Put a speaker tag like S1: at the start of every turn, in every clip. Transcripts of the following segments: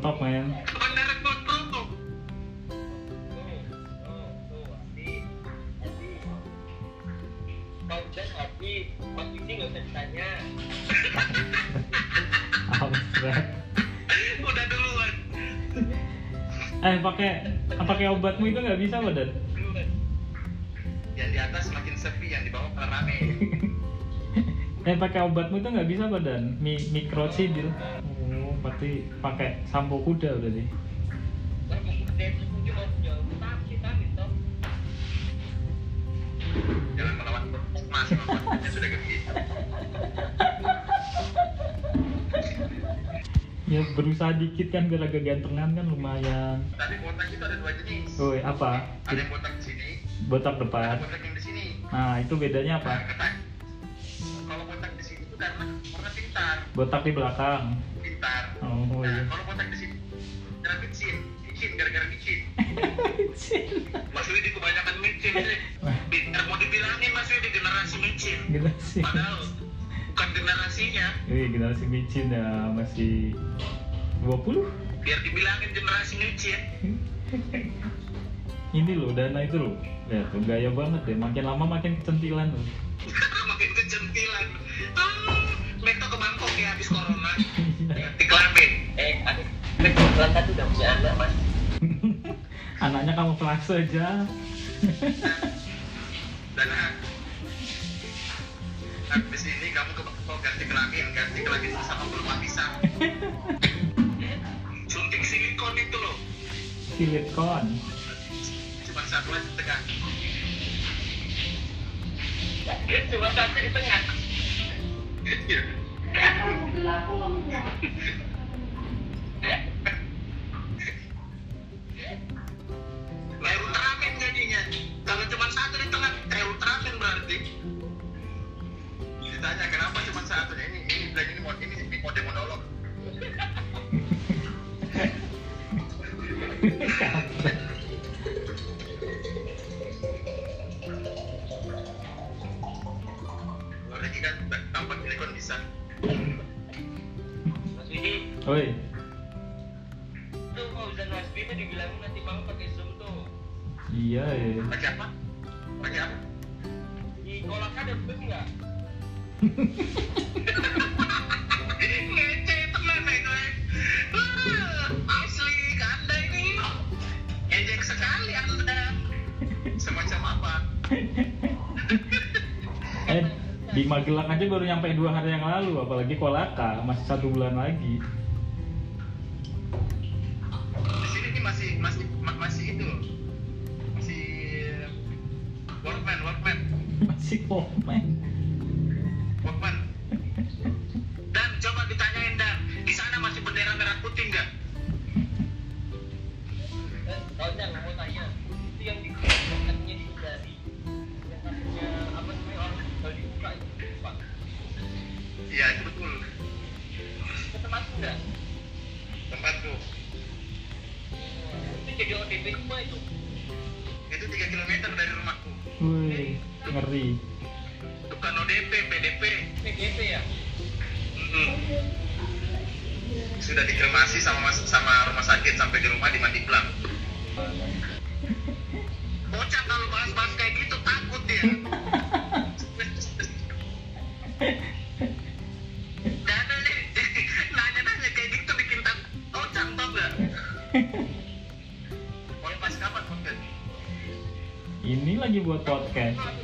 S1: rontok men.
S2: Udah duluan.
S1: Eh pakai pakai obatmu itu nggak bisa badan.
S2: Yang di atas makin sepi, yang di bawah malah rame.
S1: Eh pakai obatmu itu nggak bisa badan. Mi mikrocidil. Oh, berarti pakai sampo kuda berarti.
S2: Jangan melawan mas, masnya sudah gede.
S1: Ya berusaha dikit kan biar agak gantengan kan lumayan.
S2: Tapi botak itu ada dua jenis.
S1: Woi apa?
S2: Ada yang botak di sini,
S1: Botak
S2: ada
S1: depan.
S2: botak yang di sini.
S1: Nah itu bedanya
S2: Nah,
S1: apa?
S2: ketat. Kalau botak di sini itu karena orang pintar,
S1: Botak di belakang. Oh,
S2: Nah,
S1: iya.
S2: kalau botak di sini, karena micin, micin gara-gara micin. Mas Widi kebanyakan micin sih. Biar mau dibilangin Mas Widi generasi micin.
S1: generasi.
S2: Padahal bukan generasinya.
S1: Wih generasi micin ya masih 20
S2: Biar dibilangin generasi micin.
S1: Ini loh dana itu loh. Lihat tuh gaya banget deh. Makin lama makin kecentilan loh.
S3: Kebetulan kan udah punya anak mas.
S1: Anaknya kamu pelaksa aja.
S2: Dan ah, habis ini kamu ke Bangkok ganti kelamin, ganti kelamin sama pelupa pisang. Suntik silikon itu loh.
S1: Silikon.
S2: Cuma satu aja di tengah.
S3: Cuma satu di tengah.
S2: Iya. Kayak
S3: Widi,
S1: Oi.
S3: tuh Bima dibilangin nanti malam pakai zoom tuh.
S1: Iya ya.
S2: Pakai apa? Pakai apa?
S3: Di kolak ada zoom nggak?
S2: Ngece teman nih gue. Wah, Asli anda ini. Ejek sekali anda. Semacam apa?
S1: Eh di Magelang aja baru nyampe dua hari yang lalu, apalagi Kolaka masih satu bulan lagi.
S3: toxic
S2: for. Sudah dikremasi sama mas- sama rumah sakit sampai di rumah dimandi pelang. Bocah kalau bahas-bahas kayak gitu takut dia. Gitu?
S1: Ini lagi buat podcast.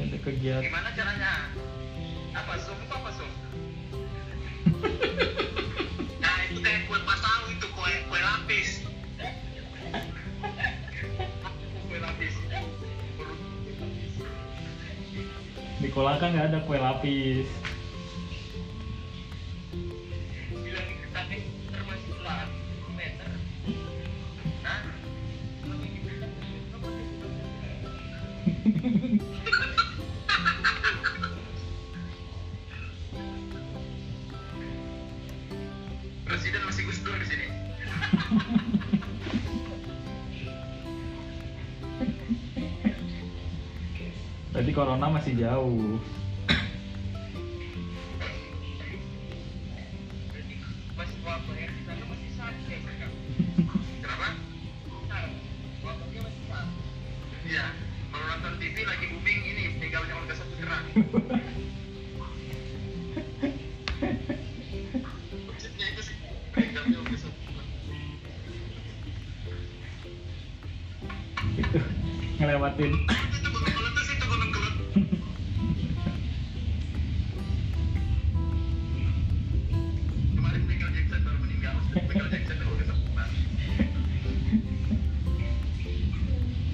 S1: Ada kegiatan.
S2: Gimana caranya? Apa Zoom itu apa Zoom? nah itu kayak kue pasau itu kue kue lapis. kue lapis.
S1: Di Kolaka nggak ada kue lapis.
S3: Tadi corona masih jauh.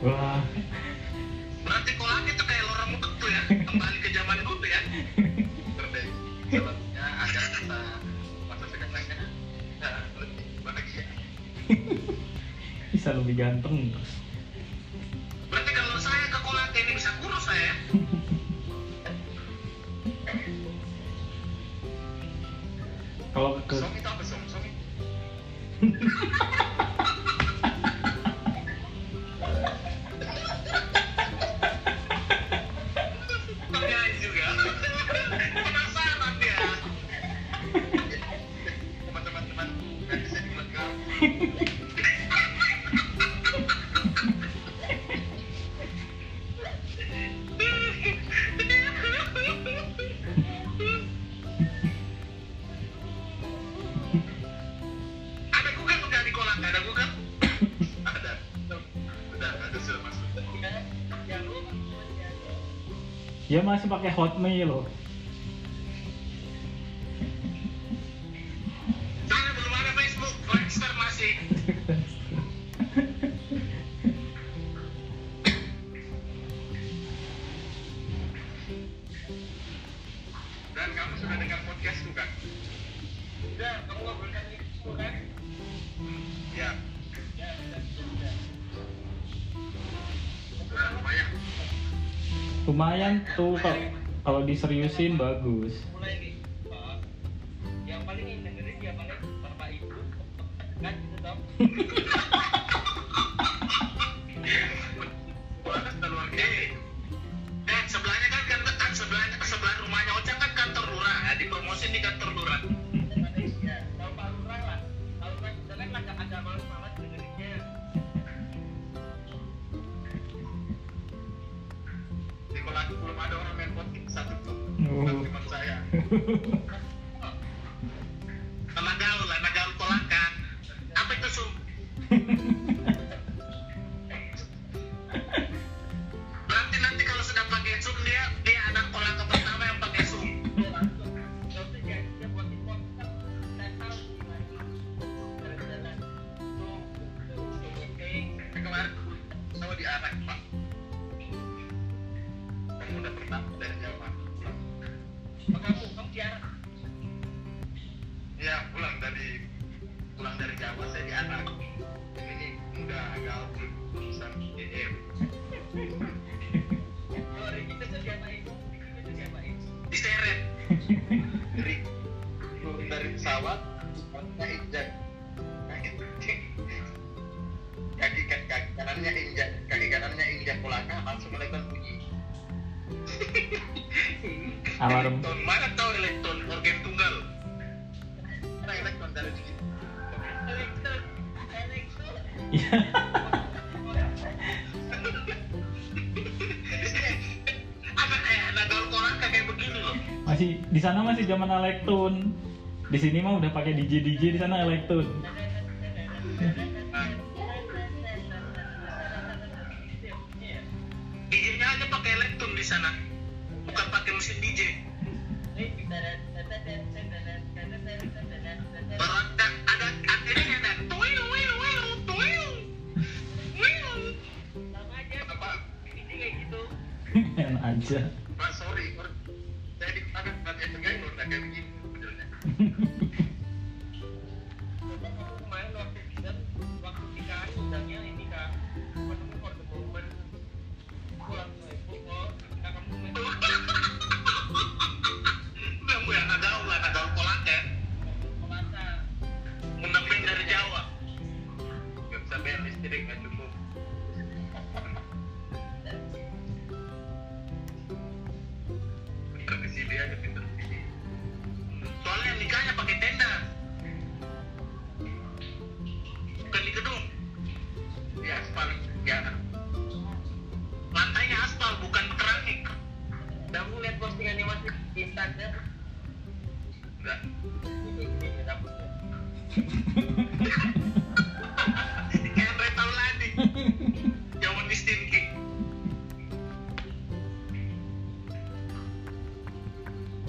S3: wah.
S4: Berarti kok lagi tuh kayak lorong betul ya kembali ke zaman dulu ya? Nah, ya?
S3: Bisa lebih ganteng
S2: terus. masih
S3: pakai Hotmail loh.
S4: Saya belum ada Facebook, Friendster masih. Dan kamu sudah dengar podcast kan?
S2: Ya kamu ngobrolkan itu kan?
S4: Ya.
S2: Ya, sudah, sudah. Sudah,
S4: banyak lumayan
S3: tuh kalau diseriusin bagus.
S4: belum ada orang main voting satu pun
S3: oh.
S4: cuma saya
S3: masih zaman elektron
S1: di sini mah udah pakai DJ DJ di sana elektron
S2: DJ-nya aja pakai elektron di sana. Bukan pakai mesin DJ ada ada ada tuil tuil tuil tuil tuil kayak gitu. Aja.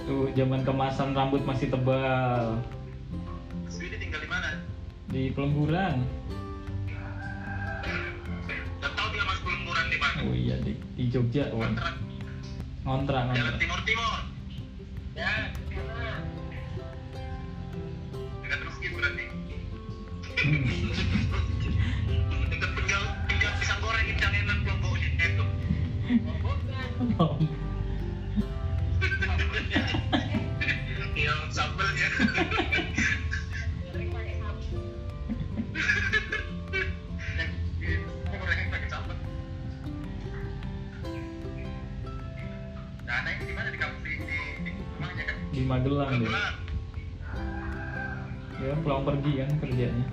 S1: Tuh zaman kemasan rambut masih tebal
S2: Swidi tinggal di mana?
S1: di pelemburan.
S2: Gak tahu dia mas Belumburan di mana.
S1: Oh iya di, di Jogja, wah.
S2: Kontrak
S1: ngontrak
S2: Jalan
S1: ngontrak.
S2: Timur Timur. Di mana di kampung di, di, di rumahnya kan?
S1: Di Magelang.
S2: Kebetulan.
S1: Dia pulang pergi kan kerjanya.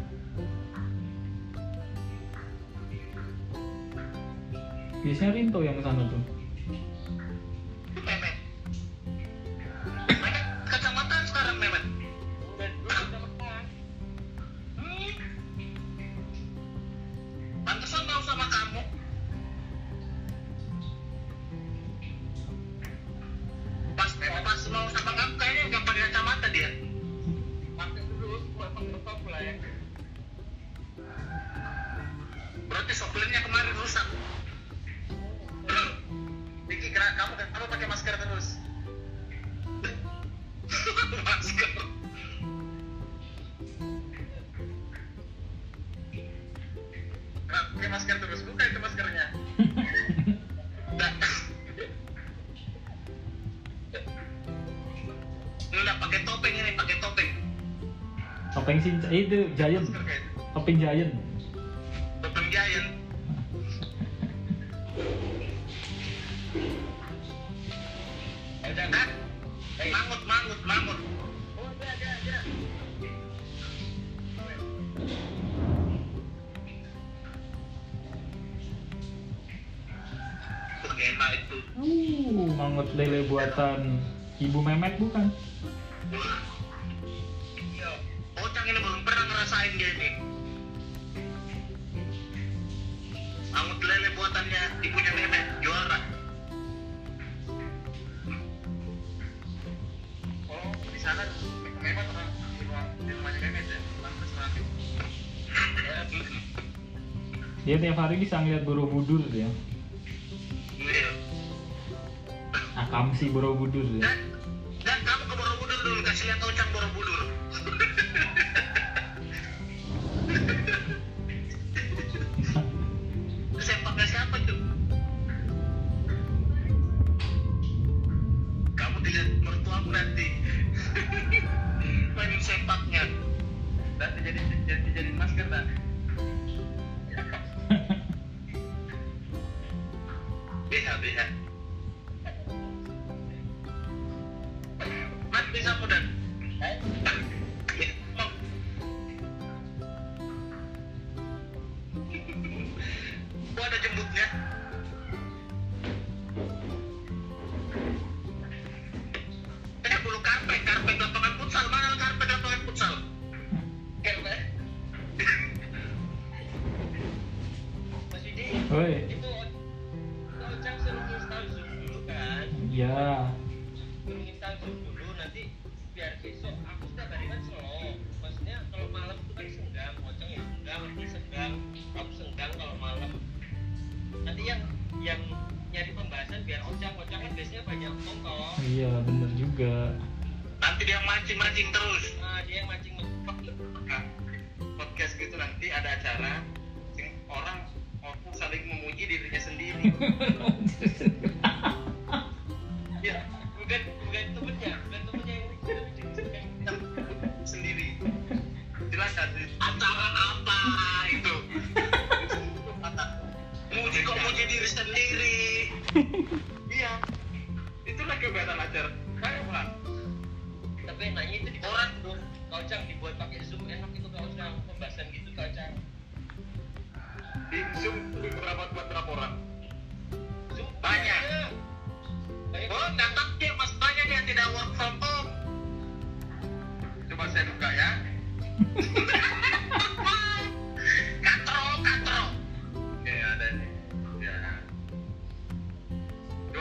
S1: Biasanya Rinto yang
S3: ke sana tuh.
S2: Berarti soplennya kemarin rusak. Diki kamu kamu pakai masker terus. masker. Pakai masker terus? Buka itu maskernya. Nggak. Nggak pakai topeng ini, pakai topeng.
S1: Topeng sih itu Giant.
S2: Masker kayak itu.
S1: Topeng Giant.
S2: Enak itu.
S1: Uh, mangut lele buatan Ibu Memet bukan?
S2: Wah. Ocang ini belum pernah ngerasain dia ini. Mangut lele buatannya ibunya Memet, juara. Oh, di sana Memet orang di rumahnya Memet ya?
S1: Dia tiap hari bisa ngeliat Borobudur dia.
S2: Iya.
S1: Akamsi Borobudur.
S2: Dan, dan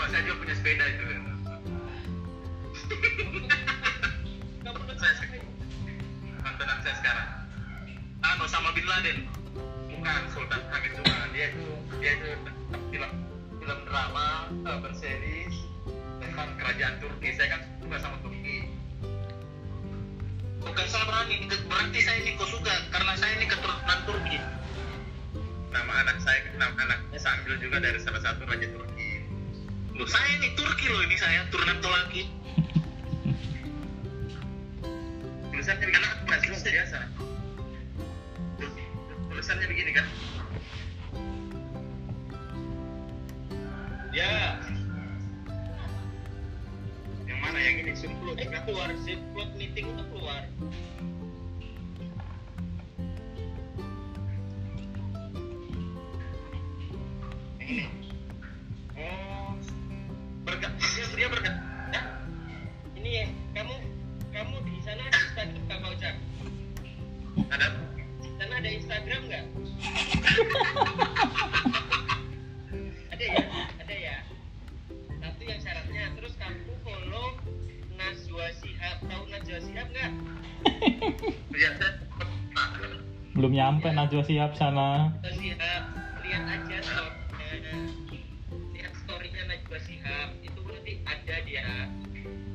S2: saya juga punya sepeda itu
S3: kamu
S2: mantan saya sekarang. Anu sama Bin Laden. Bukan Sultan Hamid juga. Dia itu dia itu film film drama uh, tentang kerajaan Turki. Saya kan suka sama Turki. Bukan saya berani. Berarti saya ini suka karena saya ini keturunan Turki. Nama anak saya nama anaknya saya ambil juga dari salah satu raja Turki Loh, saya ini Turki loh ini saya turunan Tolaki tulisannya anak biasa biasa tulisannya begini kan?
S3: Ya.
S2: Yang mana yang ini?
S3: Eh keluar zip plot meeting itu keluar
S1: Belum nyampe Najwa siap sana.
S3: Shihab lihat aja lihat story-nya Najwa Shihab itu nanti ada dia.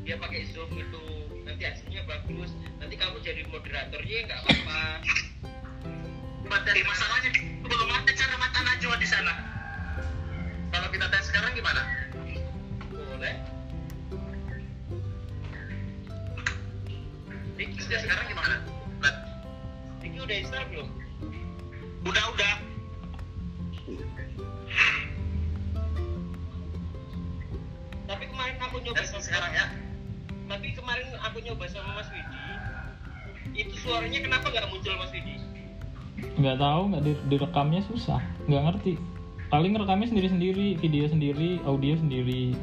S3: Dia pakai zoom itu. Nanti hasilnya bagus. Nanti kamu jadi moderatornya nggak apa-apa.
S2: Buat dari masalahnya belum ada cara mata Najwa di sana. Kalau kita tes sekarang gimana?
S3: Boleh.
S2: Dia sekarang gimana
S3: Udah install belum
S2: udah udah
S3: tapi kemarin aku nyoba sama
S2: sekarang ya
S3: tapi kemarin aku nyoba sama Mas Widi itu suaranya kenapa nggak muncul Mas Widi
S1: Nggak tahu, nggak di- direkamnya susah. Nggak ngerti. Paling rekamnya sendiri-sendiri, video sendiri, audio sendiri.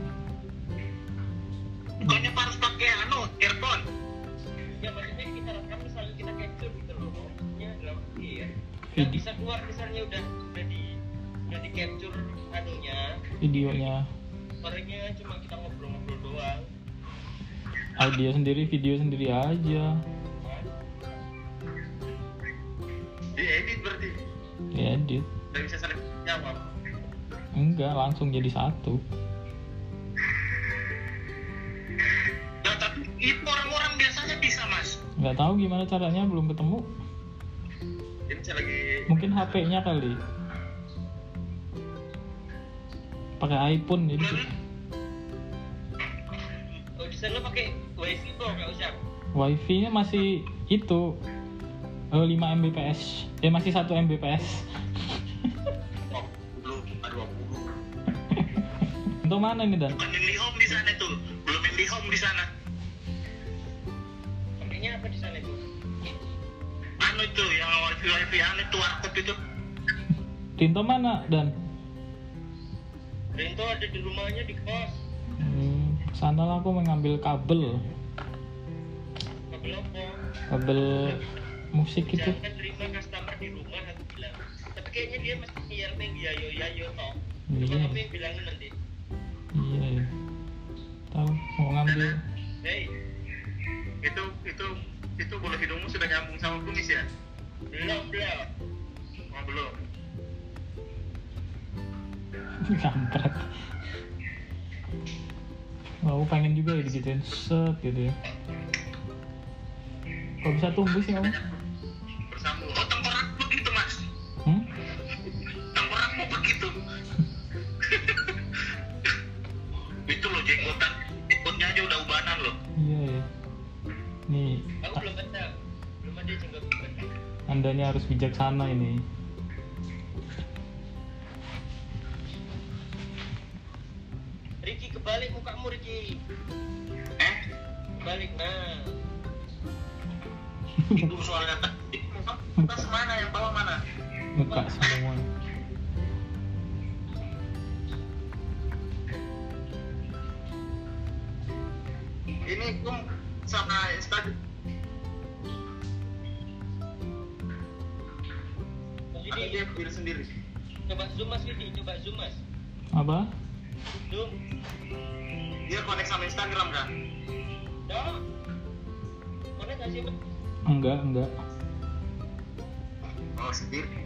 S2: bukannya harus pakai anu
S3: nggak bisa keluar misalnya udah udah di udah di capture anunya
S1: Videonya,
S3: suaranya cuma kita ngobrol-ngobrol doang
S1: audio sendiri, video sendiri aja.
S2: diedit berarti
S1: Edit.
S2: nggak bisa saling jawab
S1: Enggak, langsung jadi satu.
S2: ya tapi itu orang-orang biasanya bisa mas
S1: Nggak tahu gimana caranya, belum ketemu.
S2: Ini
S1: Mungkin HP-nya kali. Pakai iPhone jadi.
S3: oh di sana pakai wifi bro nggak usah
S1: Wifi-nya masih itu eh, 5 Mbps. Eh masih 1 Mbps.
S2: oh, belum belum
S1: Untuk mana ini dan?
S2: bukan IndiHome di sana tuh belum IndiHome di sana
S3: itu
S2: yang wifi anu itu warkop itu.
S1: Tinto mana dan?
S3: Rento ada di rumahnya di kos.
S1: Hmm, sana lah aku mengambil kabel,
S3: kabel apa?
S1: Kabel musik itu.
S3: jangan terima customer di rumah aku bilang. Tapi kayaknya dia mesti sial main yayo yayo toh.
S1: Iya.
S3: coba kamu yang bilangin nanti.
S1: Iya ya tahu mau ngambil.
S3: Hei
S4: itu itu itu bulu hidungmu sudah nyambung sama kumis ya
S3: belum belum.
S4: Oh belum.
S1: Kampret. Aku pengen juga ya digituin. Set gitu ya. Kok bisa tumbuh sih kamu ini harus bijaksana ini
S3: Didi
S4: dia berdiri sendiri.
S3: Coba zoom mas Didi coba zoom mas
S1: apa?
S3: Zoom
S4: dia connect sama Instagram kan?
S3: Dah. Mana kasih mas
S1: enggak enggak.
S4: Oh sendiri.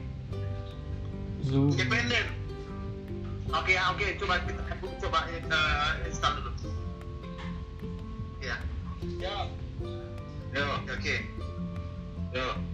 S1: Zoom
S4: independen oke ya, oke. Coba kita coba uh, install dulu. Ya.
S3: Ya.
S4: Yo oke. Yo. nah